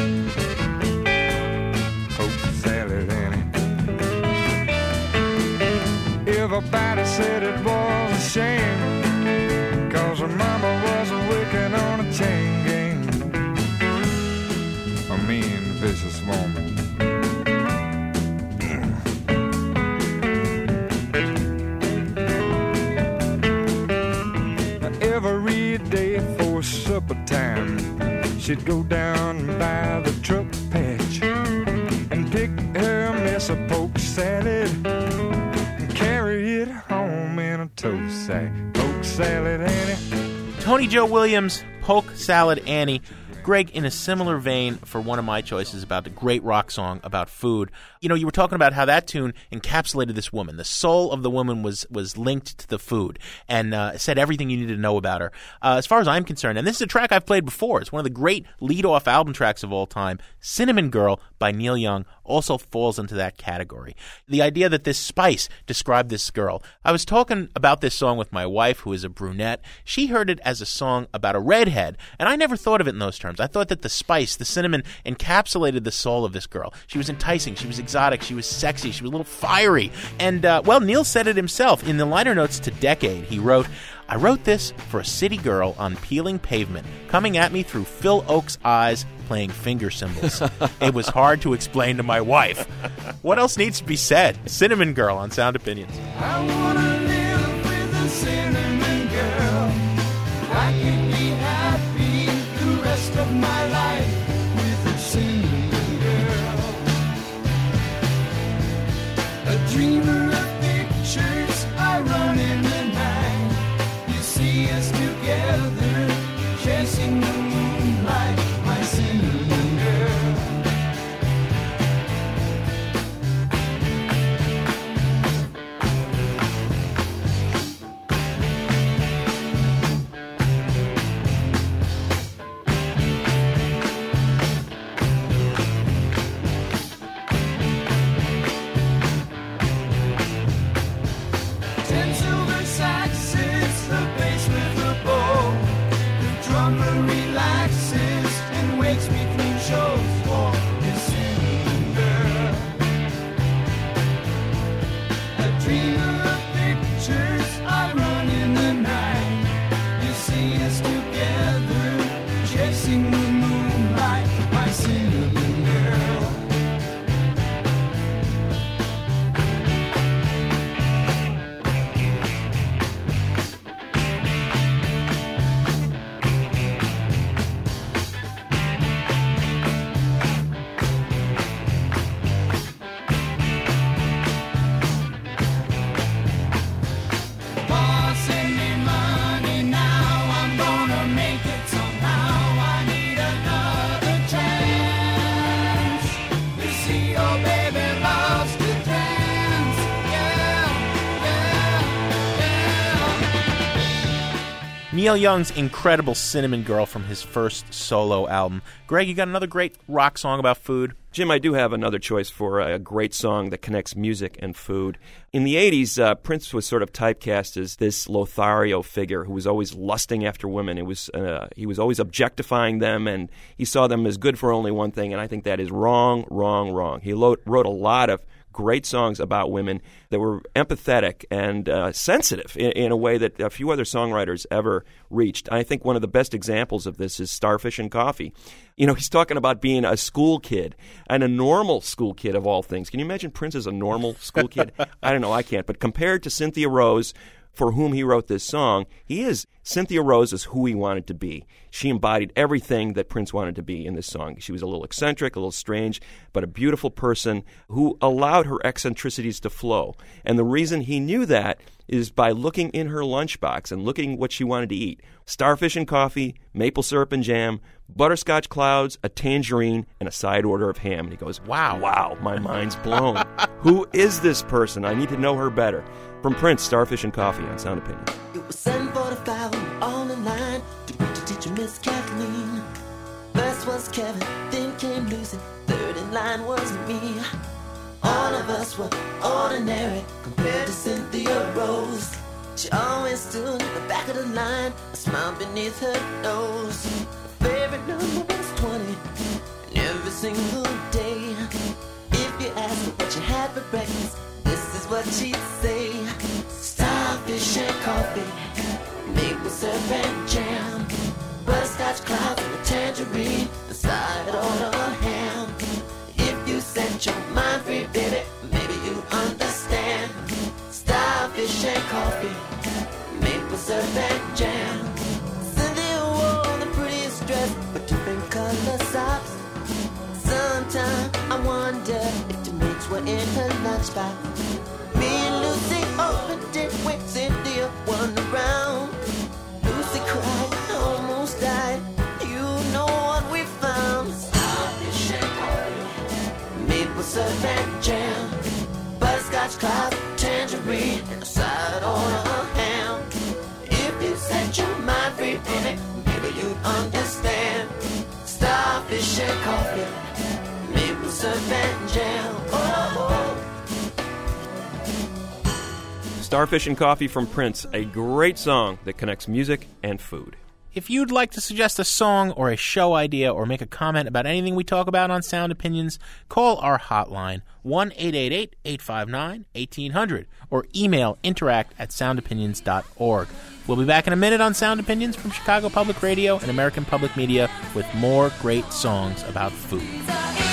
Said it was a shame. Cause her mama wasn't working on a chain gang. A mean, vicious woman. Every day for supper time, she'd go down by the truck Tony Joe Williams, Polk Salad Annie. Greg, in a similar vein for one of my choices about the great rock song about food, you know, you were talking about how that tune encapsulated this woman. The soul of the woman was was linked to the food and uh, said everything you needed to know about her. Uh, as far as I'm concerned, and this is a track I've played before. It's one of the great lead-off album tracks of all time. "Cinnamon Girl" by Neil Young also falls into that category. The idea that this spice described this girl. I was talking about this song with my wife, who is a brunette. She heard it as a song about a redhead, and I never thought of it in those terms. I thought that the spice, the cinnamon, encapsulated the soul of this girl. She was enticing, she was exotic, she was sexy, she was a little fiery. And, uh, well, Neil said it himself. In the liner notes to Decade, he wrote, I wrote this for a city girl on peeling pavement, coming at me through Phil Ochs' eyes, playing finger cymbals. it was hard to explain to my wife. What else needs to be said? Cinnamon Girl on Sound Opinions. Neil Young's incredible Cinnamon Girl from his first solo album. Greg, you got another great rock song about food? Jim, I do have another choice for a great song that connects music and food. In the 80s, uh, Prince was sort of typecast as this Lothario figure who was always lusting after women. It was, uh, he was always objectifying them, and he saw them as good for only one thing, and I think that is wrong, wrong, wrong. He lo- wrote a lot of great songs about women that were empathetic and uh, sensitive in, in, a way that a few other songwriters ever reached. I think one of the best examples of this is Starfish and Coffee. You know, he's talking about being a school kid and a normal school kid of all things. Can you imagine Prince as a normal school kid? I don't know, I can't. But compared to Cynthia Rose, for whom he wrote this song, he is Cynthia Rose is who he wanted to be. She embodied everything that Prince wanted to be in this song. She was a little eccentric, a little strange, but a beautiful person who allowed her eccentricities to flow. And the reason he knew that is by looking in her lunchbox and looking what she wanted to eat. Starfish and coffee, maple syrup and jam, butterscotch clouds, a tangerine, and a side order of ham. And he goes, Wow, wow, my mind's blown. Who is this person? I need to know her better. From Prince, Starfish and Coffee on Sound Opinion. Was 745 on the line to meet the teacher, Miss Kathleen. First was Kevin, then came Lucy, third in line was me. All of us were ordinary compared to Cynthia Rose. She always stood at the back of the line, a smile beneath her nose. Her favorite number was 20, and every single day. If you ask her what she had for breakfast, this is what she'd say. And jam, butterscotch clouds and a tangerine, a side order ham. If you set your mind free, baby, maybe you understand. Starfish and coffee, maple syrup and jam. Cynthia wore the prettiest dress with different color socks. Sometimes I wonder if the mates were in her lunchbox. Me and Lucy opened it when butterscotch cloud, tangerine, and a side order of ham. If you set your mind free, maybe you'd understand. Starfish and coffee, maple syrup and jam. Starfish and Coffee from Prince, a great song that connects music and food. If you'd like to suggest a song or a show idea or make a comment about anything we talk about on Sound Opinions, call our hotline 1 859 1800 or email interact at soundopinions.org. We'll be back in a minute on Sound Opinions from Chicago Public Radio and American Public Media with more great songs about food.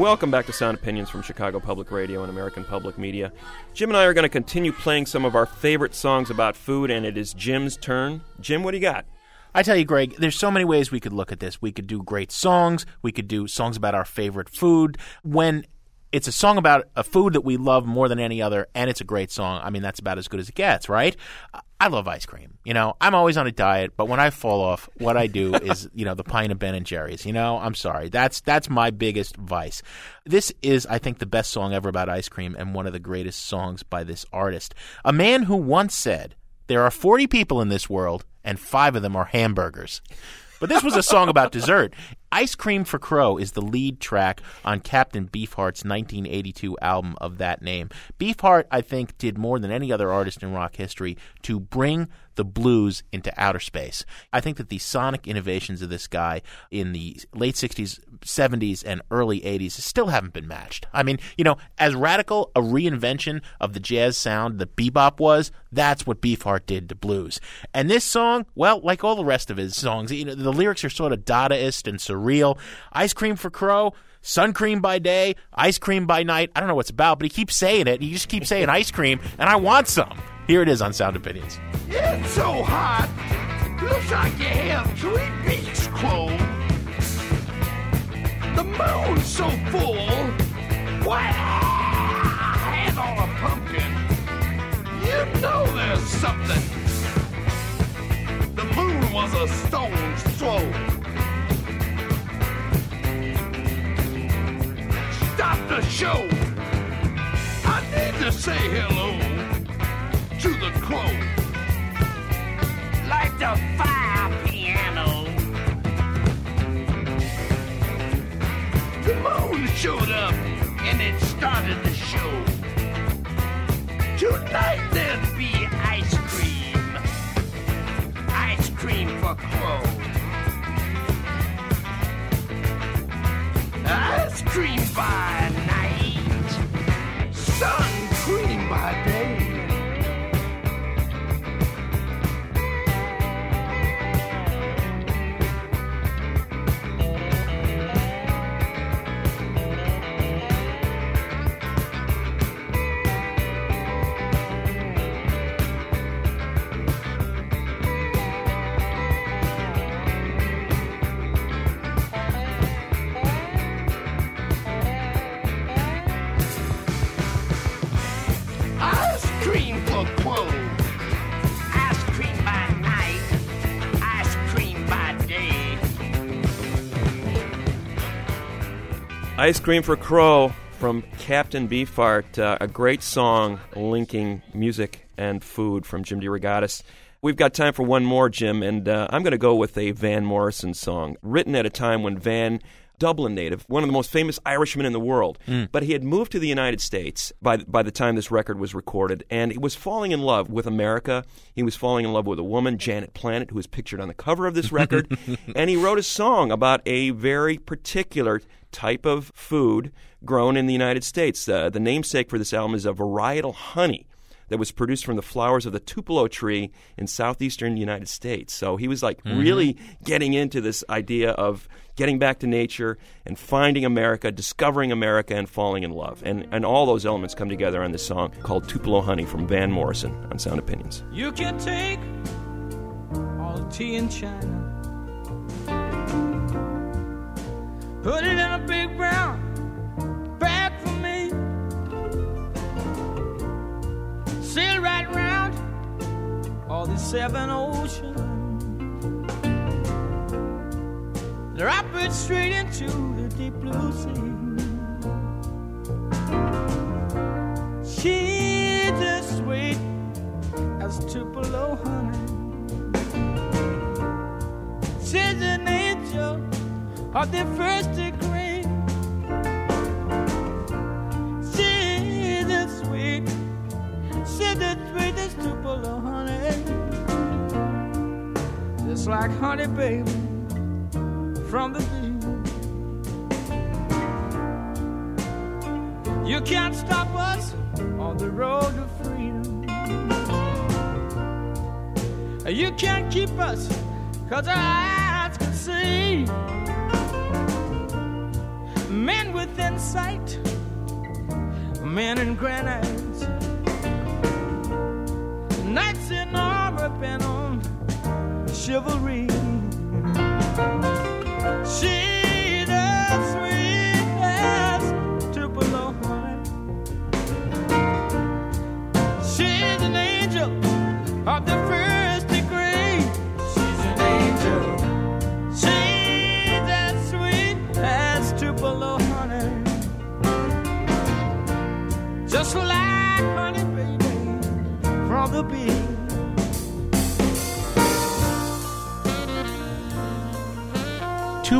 Welcome back to Sound Opinions from Chicago Public Radio and American Public Media. Jim and I are going to continue playing some of our favorite songs about food, and it is Jim's turn. Jim, what do you got? I tell you, Greg, there's so many ways we could look at this. We could do great songs. We could do songs about our favorite food. When It's a song about a food that we love more than any other, and it's a great song. I mean, that's about as good as it gets, right? I love ice cream. You know, I'm always on a diet, but when I fall off, what I do is, you know, the pint of Ben and Jerry's. You know, I'm sorry. That's that's my biggest vice. This is, I think, the best song ever about ice cream, and one of the greatest songs by this artist. A man who once said, "There are 40 people in this world, and five of them are hamburgers." But this was a song about dessert. Ice Cream for Crow is the lead track on Captain Beefheart's 1982 album of that name. Beefheart, I think, did more than any other artist in rock history to bring the blues into outer space. I think that the sonic innovations of this guy in the late 60s, 70s, and early 80s still haven't been matched. I mean, you know, as radical a reinvention of the jazz sound that bebop was, that's what Beefheart did to blues. And this song, well, like all the rest of his songs, you know, the lyrics are sort of Dadaist and surreal. Ice Cream for Crow. Sun cream by day, ice cream by night. I don't know what's about, but he keeps saying it. He just keeps saying ice cream, and I want some. Here it is on Sound Opinions. It's so hot. Looks like you have three beaks, Crow. The moon's so full. Why, hand on a pumpkin. You know there's something. The moon was a stone's throw. The show. I need to say hello to the crow. Like the fire piano. The moon showed up and it started the show. Tonight there'll be ice cream. Ice cream for crow. Ice cream by night. Sun Ice Cream for Crow from Captain Beefheart, uh, a great song linking music and food from Jim DeRogatis. We've got time for one more, Jim, and uh, I'm going to go with a Van Morrison song, written at a time when Van, Dublin native, one of the most famous Irishmen in the world, but he had moved to the United States by by the time this record was recorded, and he was falling in love with America. He was falling in love with a woman, Janet Planet, who is pictured on the cover of this record, and he wrote a song about a very particular type of food grown in the United States. Uh, the namesake for this album is a varietal honey that was produced from the flowers of the tupelo tree in southeastern United States. So he was like Mhm. really getting into this idea of getting back to nature and finding America, discovering America, and falling in love. And, and all those elements come together on this song called Tupelo Honey from Van Morrison on Sound Opinions. You can take all the tea in China, put it in a big brown bag for me, sail right round all the seven oceans. Drop it straight into the deep blue sea. She's as sweet as Tupelo honey. Of the first degree. She's as sweet, she's as sweet as Tupelo honey. Just like honey, baby, from the bee. You can't stop us on the road to freedom. You can't keep us, cause our eyes can see. Men within sight, men in granite. Knights in armor bent on chivalry. She's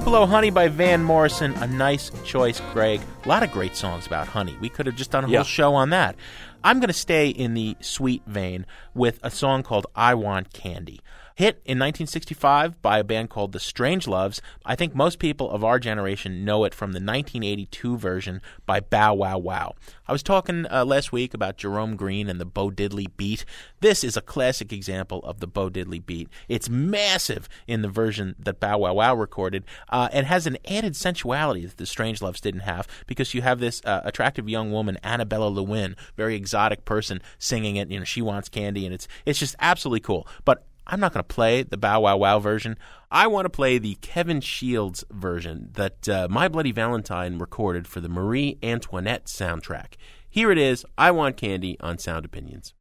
Tupelo Honey by Van Morrison, a nice choice, Greg. A lot of great songs about honey. We could have just done a Yeah. whole show on that. I'm going to stay in the sweet vein with a song called I Want Candy. Hit in 1965 by a band called The Strangeloves. I think most people of our generation know it from the 1982 version by Bow Wow Wow. I was talking uh, last week about Jerome Green and the Bo Diddley beat. This is a classic example of the Bo Diddley beat. It's massive in the version that Bow Wow Wow recorded. Uh, it has an added sensuality that the Strangeloves didn't have because you have this uh, attractive young woman, Annabella Lwin, very exotic person, singing it. You know, she wants candy, and it's it's just absolutely cool. But I'm not going to play the Bow Wow Wow version. I want to play the Kevin Shields version that uh, My Bloody Valentine recorded for the Marie Antoinette soundtrack. Here it is I Want Candy on Sound Opinions.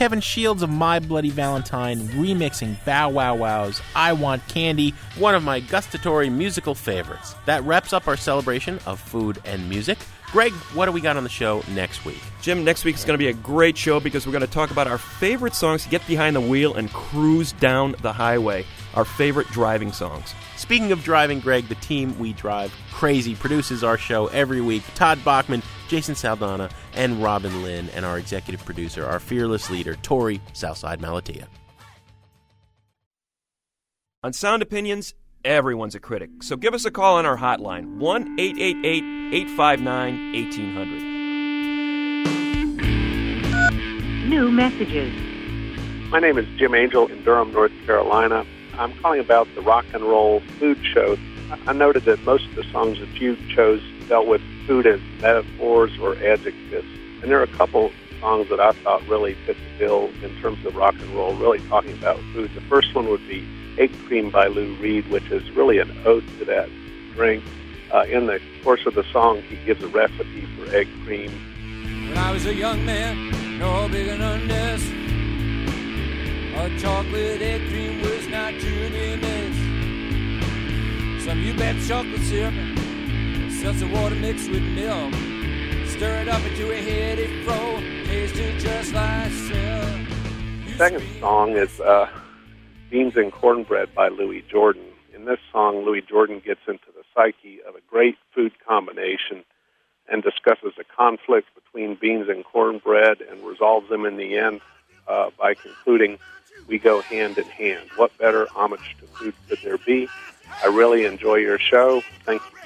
Kevin Shields of My Bloody Valentine remixing Bow Wow Wow's I Want Candy, one of my gustatory musical favorites. That wraps up our celebration of food and music. Greg, what do we got on the show next week? Jim, next week is going to be a great show because we're going to talk about our favorite songs to get behind the wheel and cruise down the highway. Our favorite driving songs. Speaking of driving, Greg, the team we drive crazy produces our show every week. Todd Bachman, Jason Saldanha, and Robin Lynn, and our executive producer, our fearless leader, Torey Southside Malatia. On Sound Opinions, everyone's a critic. So give us a call on our hotline 1 888 859 1800. New messages. My name is Jim Angel in Durham, North Carolina. I'm calling about the rock and roll food show. I noted that most of the songs that you chose dealt with food as metaphors or adjectives. And there are a couple songs that I thought really fit the bill in terms of rock and roll, really talking about food. The first one would be Egg Cream by Lou Reed, which is really an ode to that drink. Uh, in the course of the song, he gives a recipe for egg cream. When I was a young man, no bigger than this. A chocolate egg cream was not truly miss. Some you bet chocolate syrup, seltzer water mixed with milk. Stir it up into a heady fro, tasted just like silk. The second song is uh, Beans and Cornbread by Louis Jordan. In this song, Louis Jordan gets into the psyche of a great food combination and discusses a conflict between beans and cornbread and resolves them in the end uh, by concluding, We go hand in hand. What better homage to food could there be? I really enjoy your show. Thank you.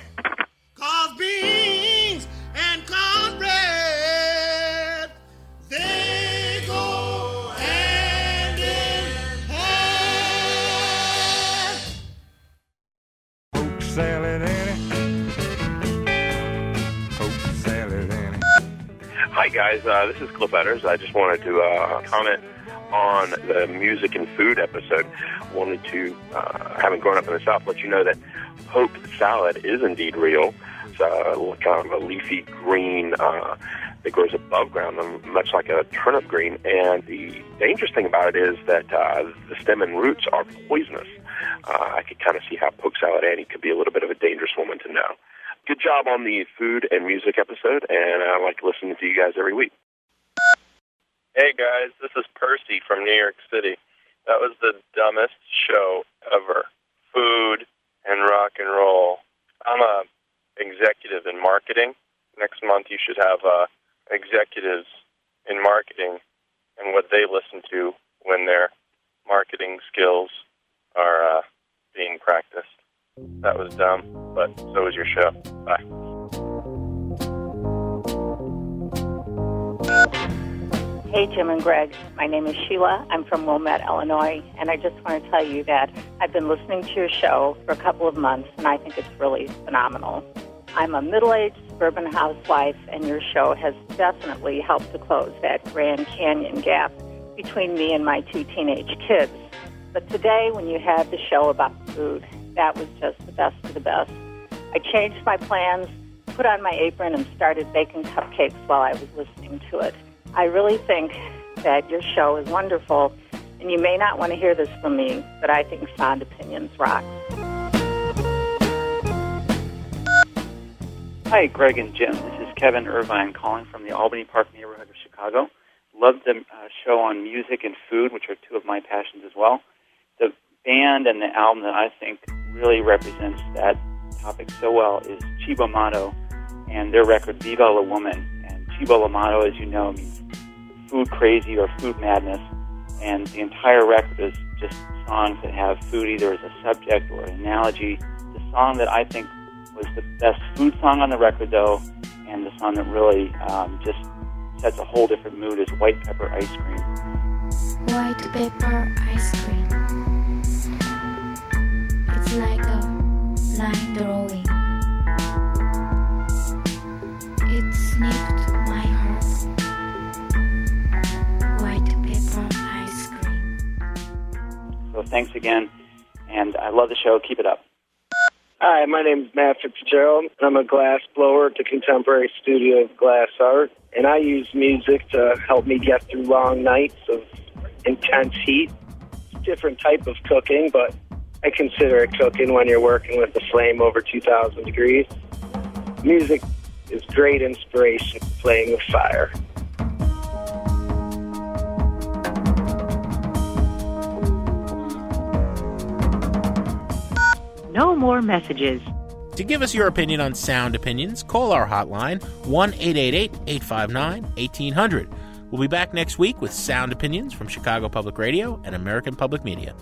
Guys, uh, this is Cliff Edders. I just wanted to uh, comment on the music and food episode. Wanted to, uh, having grown up in the South, let you know that poke salad is indeed real. It's uh, kind of a leafy green uh, that grows above ground, um, much like a turnip green. And the dangerous thing about it is that uh, the stem and roots are poisonous. Uh, I could kind of see how Poke Salad Annie could be a little bit of a dangerous woman to know. Good job on the food and music episode, and I like listening to you guys every week. Hey guys, this is Percy from New York City. That was the dumbest show ever. Food and rock and roll. I'm a executive in marketing. Next month you should have uh, executives in marketing and what they listen to when their marketing skills are uh, being practiced. That was dumb, but so was your show. Bye. Hey, Jim and Greg. My name is Sheila. I'm from Wilmette, Illinois, and I just want to tell you that I've been listening to your show for a couple of months, and I think it's really phenomenal. I'm a middle aged suburban housewife, and your show has definitely helped to close that Grand Canyon gap between me and my two teenage kids. But today, when you had the show about food, that was just the best of the best. I changed my plans, put on my apron, and started baking cupcakes while I was listening to it. I really think that your show is wonderful, and you may not want to hear this from me, but I think Sound Opinions rock. Hi, Greg and Jim. This is Kevin Irvine calling from the Albany Park neighborhood of Chicago. Love the uh, show on music and food, which are two of my passions as well. The band and the album that I think really represents that topic so well is Cibo Matto and their record Viva la Woman. And Chibo la Mato, as you know, means food crazy or food madness. And the entire record is just songs that have food either as a subject or an analogy. The song that I think was the best food song on the record, though, and the song that really um, just sets a whole different mood is White Pepper Ice Cream. White pepper ice cream. It's like a line drawing. It snipped my heart. White pepper ice cream. So thanks again, and I love the show. Keep it up. Hi, my name is Matt Fitzgerald. I'm a glass blower at the Contemporary Studio of Glass Art, and I use music to help me get through long nights of intense heat. Different type of cooking, but I consider it cooking when you're working with a flame over 2,000 degrees. Music is great inspiration for playing with fire. No more messages. To give us your opinion on sound opinions, call our hotline 1 888 859 1800. We'll be back next week with sound opinions from Chicago Public Radio and American Public Media.